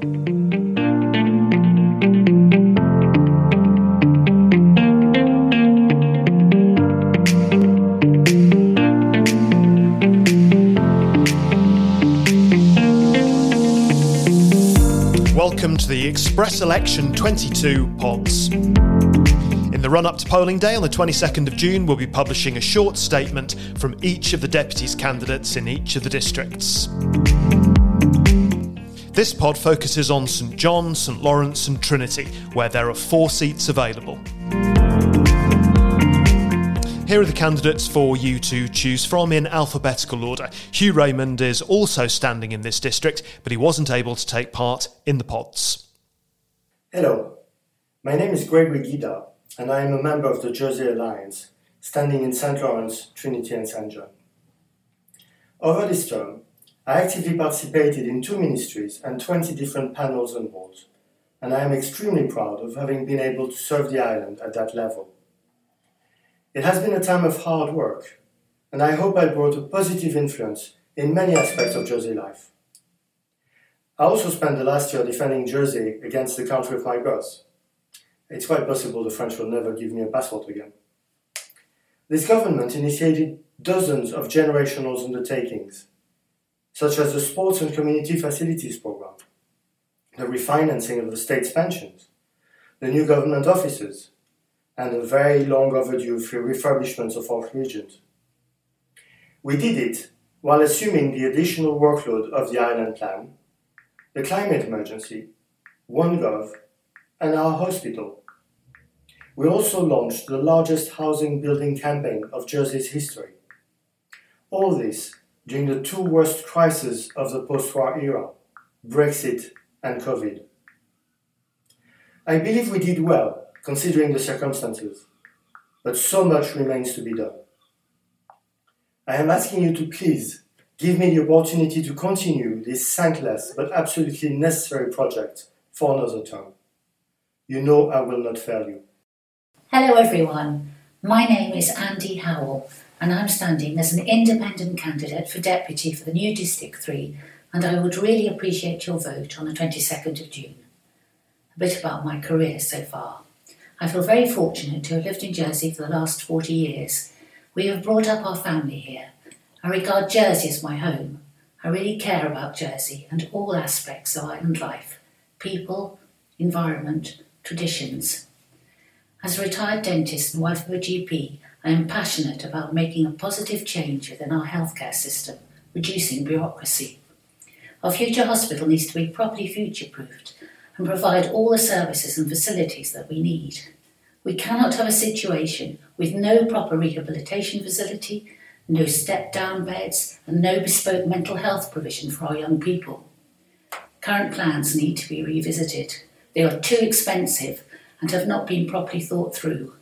Welcome to the Express Election 22 pods. In the run up to polling day on the 22nd of June, we'll be publishing a short statement from each of the deputies candidates in each of the districts. This pod focuses on St John, St Lawrence, and Trinity, where there are four seats available. Here are the candidates for you to choose from in alphabetical order. Hugh Raymond is also standing in this district, but he wasn't able to take part in the pods. Hello, my name is Gregory Guida, and I am a member of the Jersey Alliance, standing in St. Lawrence, Trinity, and St. John. Over this term, I actively participated in two ministries and 20 different panels and boards, and I am extremely proud of having been able to serve the island at that level. It has been a time of hard work, and I hope I brought a positive influence in many aspects of Jersey life. I also spent the last year defending Jersey against the country of my birth. It's quite possible the French will never give me a passport again. This government initiated dozens of generational undertakings such as the Sports and Community Facilities Program, the refinancing of the state's pensions, the new government offices, and a very long overdue refurbishment of our regions. We did it while assuming the additional workload of the Island Plan, the climate emergency, OneGov, and our hospital. We also launched the largest housing building campaign of Jersey's history. All this during the two worst crises of the post war era Brexit and COVID. I believe we did well considering the circumstances, but so much remains to be done. I am asking you to please give me the opportunity to continue this thankless but absolutely necessary project for another term. You know I will not fail you. Hello, everyone. My name is Andy Howell and I'm standing as an independent candidate for deputy for the new District 3, and I would really appreciate your vote on the 22nd of June. A bit about my career so far. I feel very fortunate to have lived in Jersey for the last 40 years. We have brought up our family here. I regard Jersey as my home. I really care about Jersey and all aspects of island life people, environment, traditions. As a retired dentist and wife of a GP, I am passionate about making a positive change within our healthcare system, reducing bureaucracy. Our future hospital needs to be properly future proofed and provide all the services and facilities that we need. We cannot have a situation with no proper rehabilitation facility, no step down beds, and no bespoke mental health provision for our young people. Current plans need to be revisited. They are too expensive and have not been properly thought through.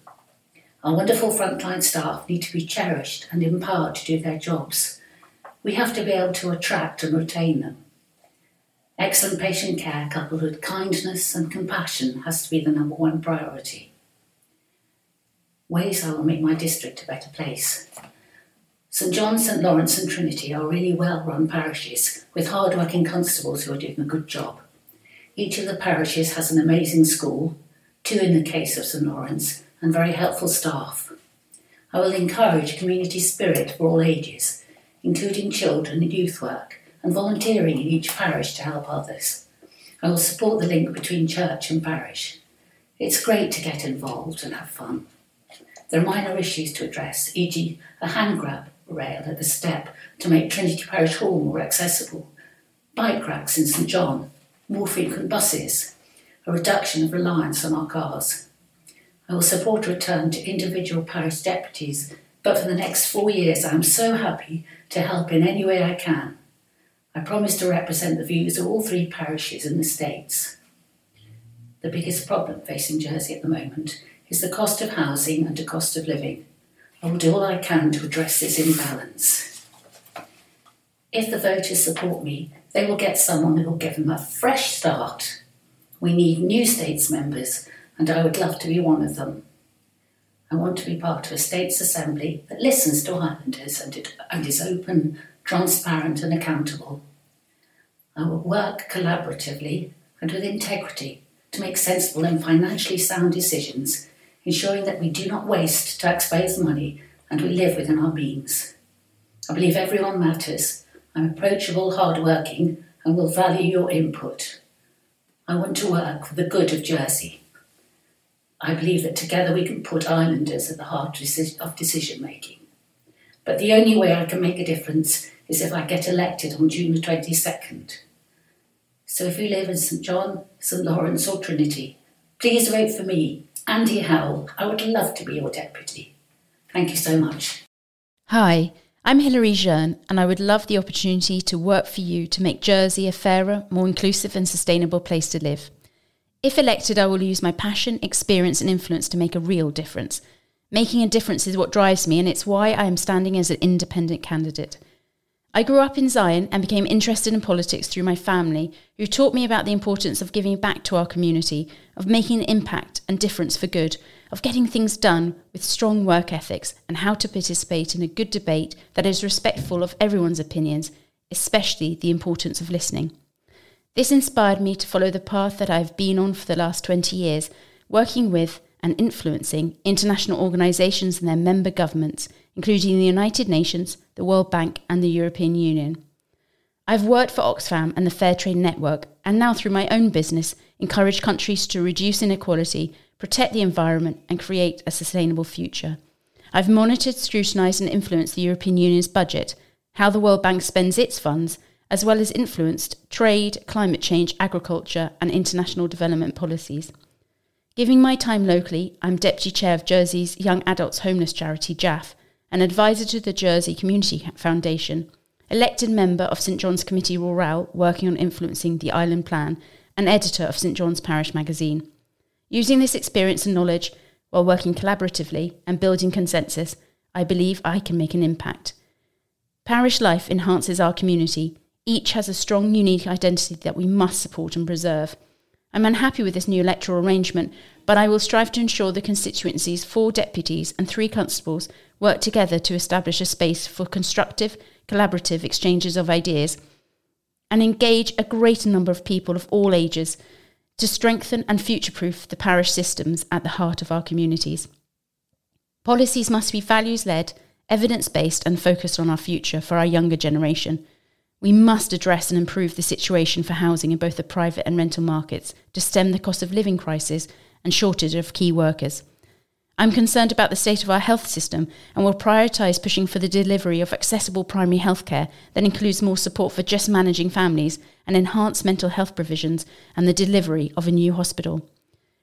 Our wonderful frontline staff need to be cherished and empowered to do their jobs. We have to be able to attract and retain them. Excellent patient care coupled with kindness and compassion has to be the number one priority. Ways I will make my district a better place. St John, St Lawrence, and Trinity are really well run parishes with hard working constables who are doing a good job. Each of the parishes has an amazing school, two in the case of St Lawrence, and very helpful staff. I will encourage community spirit for all ages, including children and youth work, and volunteering in each parish to help others. I will support the link between church and parish. It's great to get involved and have fun. There are minor issues to address, e.g., a hand grab rail at the step to make Trinity Parish Hall more accessible, bike racks in St John, more frequent buses, a reduction of reliance on our cars. I will support a return to individual parish deputies, but for the next four years I am so happy to help in any way I can. I promise to represent the views of all three parishes in the States. The biggest problem facing Jersey at the moment is the cost of housing and the cost of living. I will do all I can to address this imbalance. If the voters support me, they will get someone who will give them a fresh start. We need new states members and I would love to be one of them. I want to be part of a states assembly that listens to islanders and, it, and is open, transparent, and accountable. I will work collaboratively and with integrity to make sensible and financially sound decisions, ensuring that we do not waste taxpayers' money and we live within our means. I believe everyone matters. I'm approachable, hardworking, and will value your input. I want to work for the good of Jersey. I believe that together we can put islanders at the heart of decision making. But the only way I can make a difference is if I get elected on June the 22nd. So if you live in St John, St Lawrence, or Trinity, please vote for me, Andy Howell. I would love to be your deputy. Thank you so much. Hi, I'm Hilary Jeune, and I would love the opportunity to work for you to make Jersey a fairer, more inclusive, and sustainable place to live. If elected, I will use my passion, experience, and influence to make a real difference. Making a difference is what drives me, and it's why I am standing as an independent candidate. I grew up in Sion and became interested in politics through my family, who taught me about the importance of giving back to our community, of making an impact and difference for good, of getting things done with strong work ethics, and how to participate in a good debate that is respectful of everyone's opinions, especially the importance of listening. This inspired me to follow the path that I've been on for the last 20 years, working with and influencing international organisations and their member governments, including the United Nations, the World Bank, and the European Union. I've worked for Oxfam and the Fair Trade Network, and now through my own business, encourage countries to reduce inequality, protect the environment, and create a sustainable future. I've monitored, scrutinised, and influenced the European Union's budget, how the World Bank spends its funds, as well as influenced trade, climate change, agriculture, and international development policies. Giving my time locally, I'm Deputy Chair of Jersey's Young Adults Homeless Charity, JAF, an advisor to the Jersey Community Foundation, elected member of St John's Committee Rural working on influencing the island plan, and editor of St John's Parish magazine. Using this experience and knowledge while working collaboratively and building consensus, I believe I can make an impact. Parish life enhances our community. Each has a strong, unique identity that we must support and preserve. I'm unhappy with this new electoral arrangement, but I will strive to ensure the constituency's four deputies and three constables work together to establish a space for constructive, collaborative exchanges of ideas and engage a greater number of people of all ages to strengthen and future proof the parish systems at the heart of our communities. Policies must be values led, evidence based, and focused on our future for our younger generation. We must address and improve the situation for housing in both the private and rental markets to stem the cost of living crisis and shortage of key workers. I'm concerned about the state of our health system and will prioritise pushing for the delivery of accessible primary health care that includes more support for just managing families and enhanced mental health provisions and the delivery of a new hospital.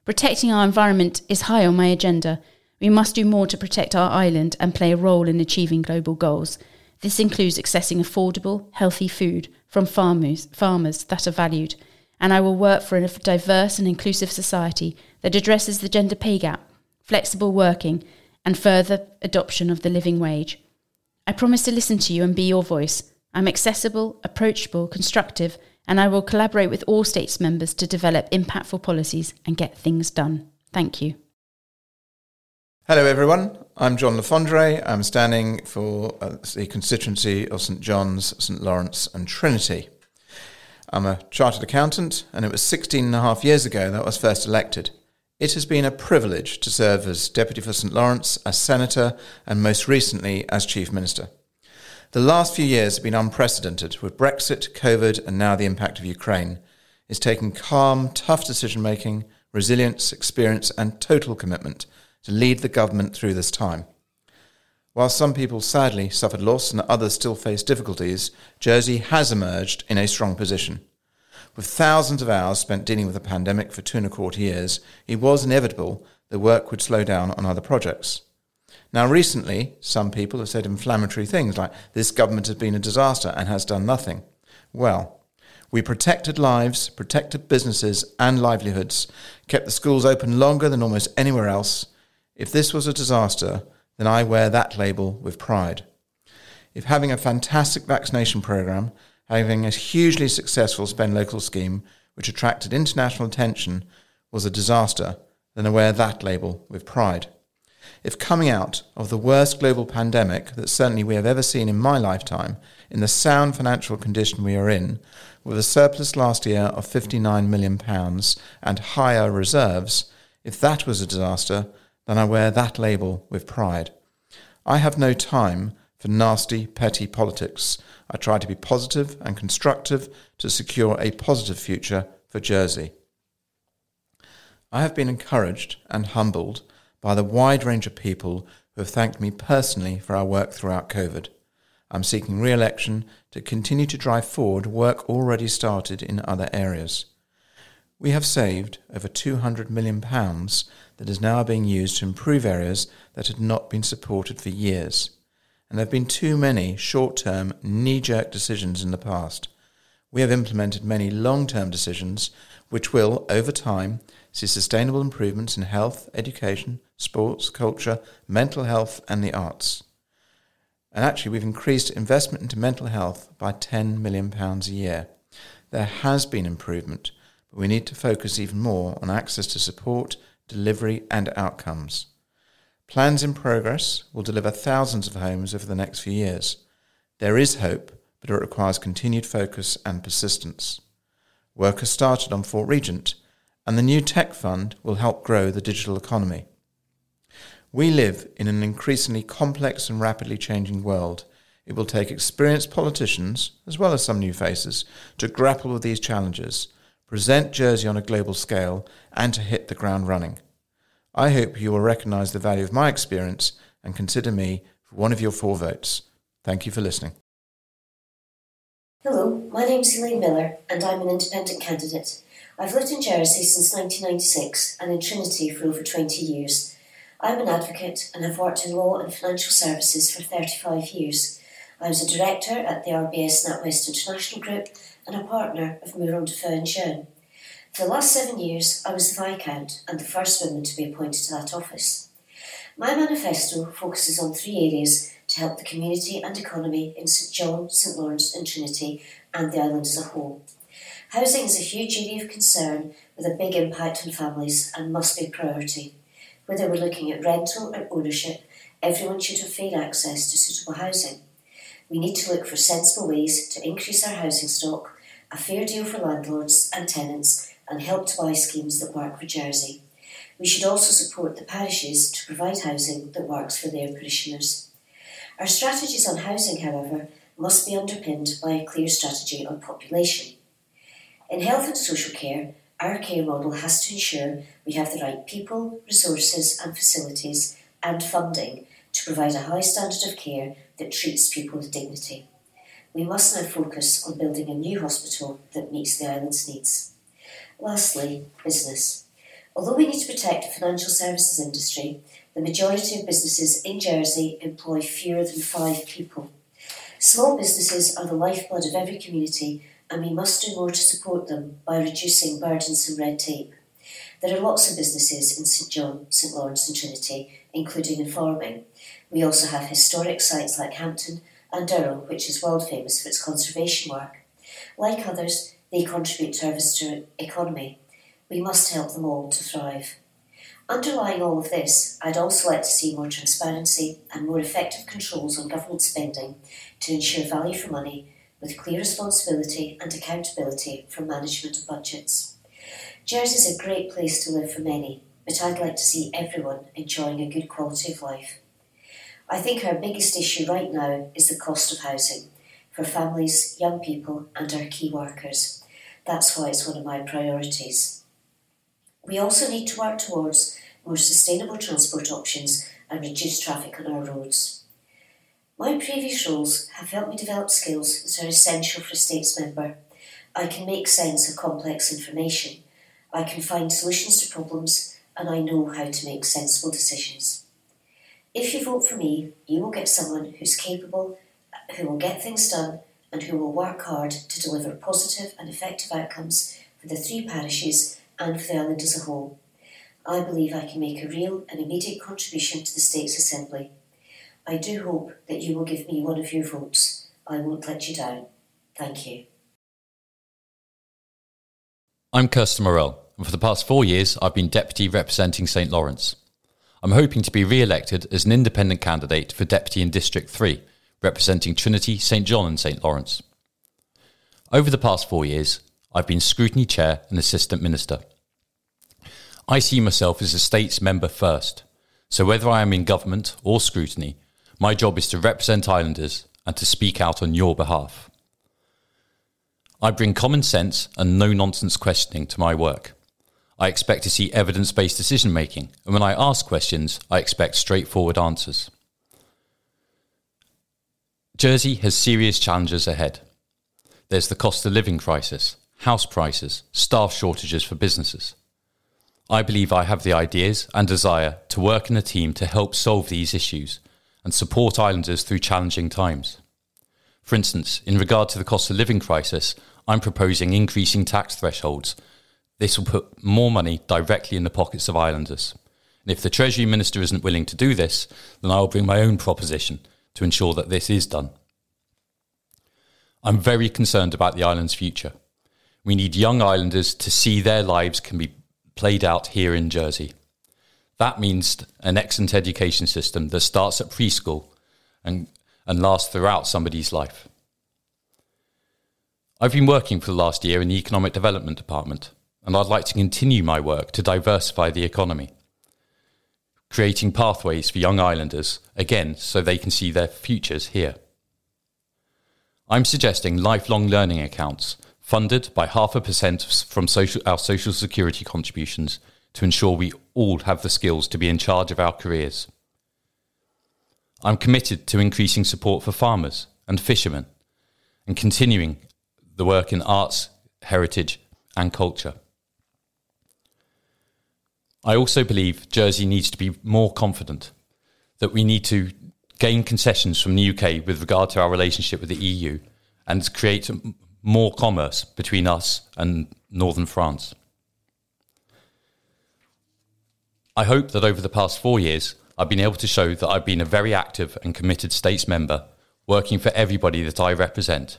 Protecting our environment is high on my agenda. We must do more to protect our island and play a role in achieving global goals. This includes accessing affordable, healthy food from farmers, farmers that are valued. And I will work for a diverse and inclusive society that addresses the gender pay gap, flexible working, and further adoption of the living wage. I promise to listen to you and be your voice. I'm accessible, approachable, constructive, and I will collaborate with all states members to develop impactful policies and get things done. Thank you. Hello, everyone. I'm John Le Fondre. I'm standing for uh, the constituency of St John's, St Lawrence, and Trinity. I'm a chartered accountant, and it was 16 and a half years ago that I was first elected. It has been a privilege to serve as Deputy for St Lawrence, as Senator, and most recently as Chief Minister. The last few years have been unprecedented with Brexit, COVID, and now the impact of Ukraine. It's taken calm, tough decision making, resilience, experience, and total commitment to lead the government through this time. While some people sadly suffered loss and others still face difficulties, Jersey has emerged in a strong position. With thousands of hours spent dealing with the pandemic for two and a quarter years, it was inevitable that work would slow down on other projects. Now, recently, some people have said inflammatory things like this government has been a disaster and has done nothing. Well, we protected lives, protected businesses and livelihoods, kept the schools open longer than almost anywhere else, if this was a disaster, then I wear that label with pride. If having a fantastic vaccination program, having a hugely successful spend local scheme, which attracted international attention, was a disaster, then I wear that label with pride. If coming out of the worst global pandemic that certainly we have ever seen in my lifetime, in the sound financial condition we are in, with a surplus last year of £59 million and higher reserves, if that was a disaster, then I wear that label with pride. I have no time for nasty, petty politics. I try to be positive and constructive to secure a positive future for Jersey. I have been encouraged and humbled by the wide range of people who have thanked me personally for our work throughout COVID. I'm seeking re election to continue to drive forward work already started in other areas. We have saved over £200 million that is now being used to improve areas that had not been supported for years. And there have been too many short term, knee jerk decisions in the past. We have implemented many long term decisions which will, over time, see sustainable improvements in health, education, sports, culture, mental health, and the arts. And actually, we've increased investment into mental health by £10 million a year. There has been improvement, but we need to focus even more on access to support, delivery, and outcomes. Plans in progress will deliver thousands of homes over the next few years. There is hope, but it requires continued focus and persistence. Work has started on Fort Regent, and the new tech fund will help grow the digital economy. We live in an increasingly complex and rapidly changing world. It will take experienced politicians, as well as some new faces, to grapple with these challenges, present Jersey on a global scale, and to hit the ground running. I hope you will recognise the value of my experience and consider me for one of your four votes. Thank you for listening. Hello, my name is Elaine Millar, and I'm an independent candidate. I've lived in Jersey since 1996 and in Trinity for over 20 years. I'm an advocate and have worked in law and financial services for 35 years. I was a director at the RBS NatWest International Group and a partner of Mourant de Jeune. For the last seven years, I was the Viscount and the first woman to be appointed to that office. My manifesto focuses on three areas to help the community and economy in St John, St Lawrence, and Trinity, and the island as a whole. Housing is a huge area of concern with a big impact on families and must be a priority. Whether we're looking at rental or ownership, everyone should have fair access to suitable housing. We need to look for sensible ways to increase our housing stock, a fair deal for landlords and tenants, and help to buy schemes that work for Jersey. We should also support the parishes to provide housing that works for their parishioners. Our strategies on housing, however, must be underpinned by a clear strategy on population. In health and social care, our care model has to ensure we have the right people, resources, and facilities and funding to provide a high standard of care that treats people with dignity. We must now focus on building a new hospital that meets the island's needs. Lastly, business. Although we need to protect the financial services industry, the majority of businesses in Jersey employ fewer than five people. Small businesses are the lifeblood of every community and we must do more to support them by reducing burdensome red tape. There are lots of businesses in St John, St Lawrence, and Trinity, including in farming. We also have historic sites like Hamptonne and Durrell, which is world famous for its conservation work. Like others, they contribute to our visitor economy. We must help them all to thrive. Underlying all of this, I'd also like to see more transparency and more effective controls on government spending to ensure value for money with clear responsibility and accountability for management of budgets. Jersey is a great place to live for many, but I'd like to see everyone enjoying a good quality of life. I think our biggest issue right now is the cost of housing for families, young people, and our key workers. That's why it's one of my priorities. We also need to work towards more sustainable transport options and reduce traffic on our roads. My previous roles have helped me develop skills that are essential for a states member. I can make sense of complex information. I can find solutions to problems, and I know how to make sensible decisions. If you vote for me, you will get someone who's capable, who will get things done, and who will work hard to deliver positive and effective outcomes for the three parishes and for the island as a whole. I believe I can make a real and immediate contribution to the States Assembly. I do hope that you will give me one of your votes. I won't let you down. Thank you. I'm Kirsten Morel, and for the past four years, I've been Deputy representing St Lawrence. I'm hoping to be re elected as an independent candidate for Deputy in District 3, representing Trinity, St John, and St Lawrence. Over the past four years, I've been Scrutiny Chair and Assistant Minister. I see myself as a states member first, so whether I am in government or scrutiny, my job is to represent islanders and to speak out on your behalf. I bring common sense and no nonsense questioning to my work. I expect to see evidence based decision making, and when I ask questions, I expect straightforward answers. Jersey has serious challenges ahead. There's the cost of living crisis, house prices, staff shortages for businesses. I believe I have the ideas and desire to work in a team to help solve these issues and support islanders through challenging times. For instance, in regard to the cost of living crisis, I'm proposing increasing tax thresholds. This will put more money directly in the pockets of islanders. And if the Treasury Minister isn't willing to do this, then I will bring my own proposition to ensure that this is done. I'm very concerned about the island's future. We need young islanders to see their lives can be played out here in Jersey. That means an excellent education system that starts at preschool and, and lasts throughout somebody's life. I've been working for the last year in the Economic Development Department, and I'd like to continue my work to diversify the economy, creating pathways for young islanders, again, so they can see their futures here. I'm suggesting lifelong learning accounts funded by half a percent from social, our social security contributions to ensure we all have the skills to be in charge of our careers. I'm committed to increasing support for farmers and fishermen and continuing the work in arts, heritage, and culture. I also believe Jersey needs to be more confident, that we need to gain concessions from the UK with regard to our relationship with the EU and create more commerce between us and northern France. I hope that over the past four years, I've been able to show that I've been a very active and committed states member, working for everybody that I represent.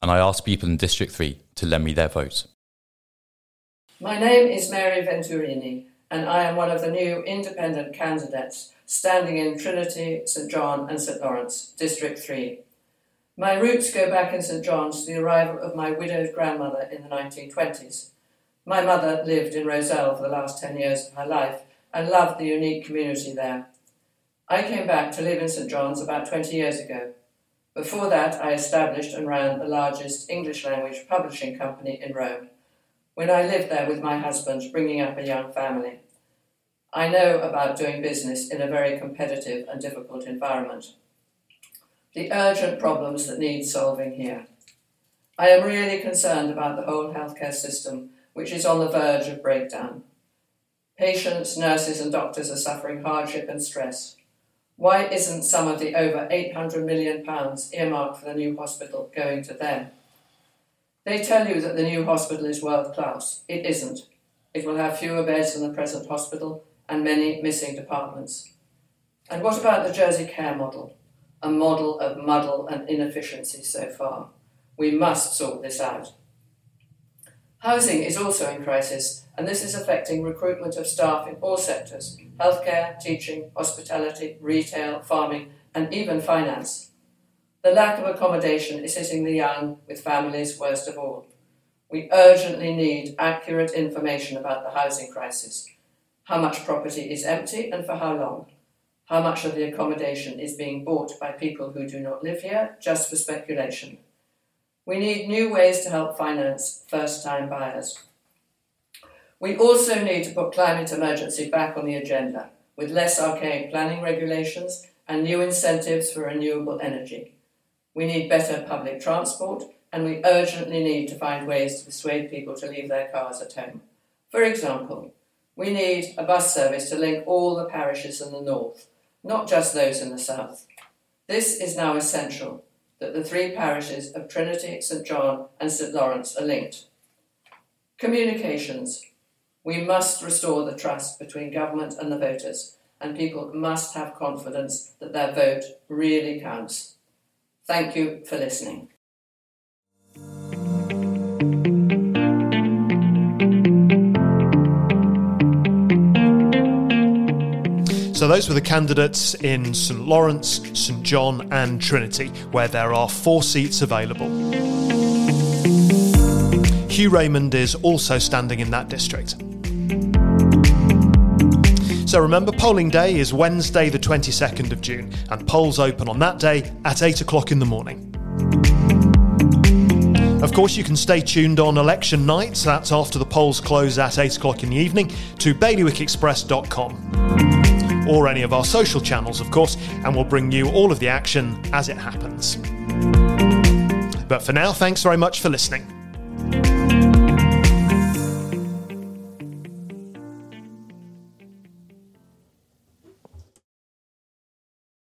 And I ask people in District 3 to lend me their vote. My name is Mary Venturini, and I am one of the new independent candidates standing in Trinity, St John, and St Lawrence, District 3. My roots go back in St John's to the arrival of my widowed grandmother in the 1920s. My mother lived in Rozel for the last 10 years of her life and loved the unique community there. I came back to live in St John's about 20 years ago. Before that, I established and ran the largest English language publishing company in Rome, when I lived there with my husband, bringing up a young family. I know about doing business in a very competitive and difficult environment. The urgent problems that need solving here. I am really concerned about the whole healthcare system which is on the verge of breakdown. Patients, nurses, and doctors are suffering hardship and stress. Why isn't some of the over £800 million earmarked for the new hospital going to them? They tell you that the new hospital is world class. It isn't. It will have fewer beds than the present hospital and many missing departments. And what about the Jersey care model? A model of muddle and inefficiency so far. We must sort this out. Housing is also in crisis, and this is affecting recruitment of staff in all sectors healthcare, teaching, hospitality, retail, farming, and even finance. The lack of accommodation is hitting the young with families worst of all. We urgently need accurate information about the housing crisis. How much property is empty and for how long? How much of the accommodation is being bought by people who do not live here just for speculation? We need new ways to help finance first time buyers. We also need to put climate emergency back on the agenda with less archaic planning regulations and new incentives for renewable energy. We need better public transport and we urgently need to find ways to persuade people to leave their cars at home. For example, we need a bus service to link all the parishes in the north, not just those in the south. This is now essential that the three parishes of Trinity, St John, and St Lawrence are linked. Communications. We must restore the trust between government and the voters, and people must have confidence that their vote really counts. Thank you for listening. So those were the candidates in St Lawrence, St John, and Trinity, where there are four seats available. Hugh Raymond is also standing in that district. So remember, polling day is Wednesday, the 22nd of June, and polls open on that day at 8 o'clock in the morning. Of course, you can stay tuned on election night, that's after the polls close at 8 o'clock in the evening, to bailiwickexpress.com or any of our social channels, of course, and we'll bring you all of the action as it happens. But for now, thanks very much for listening.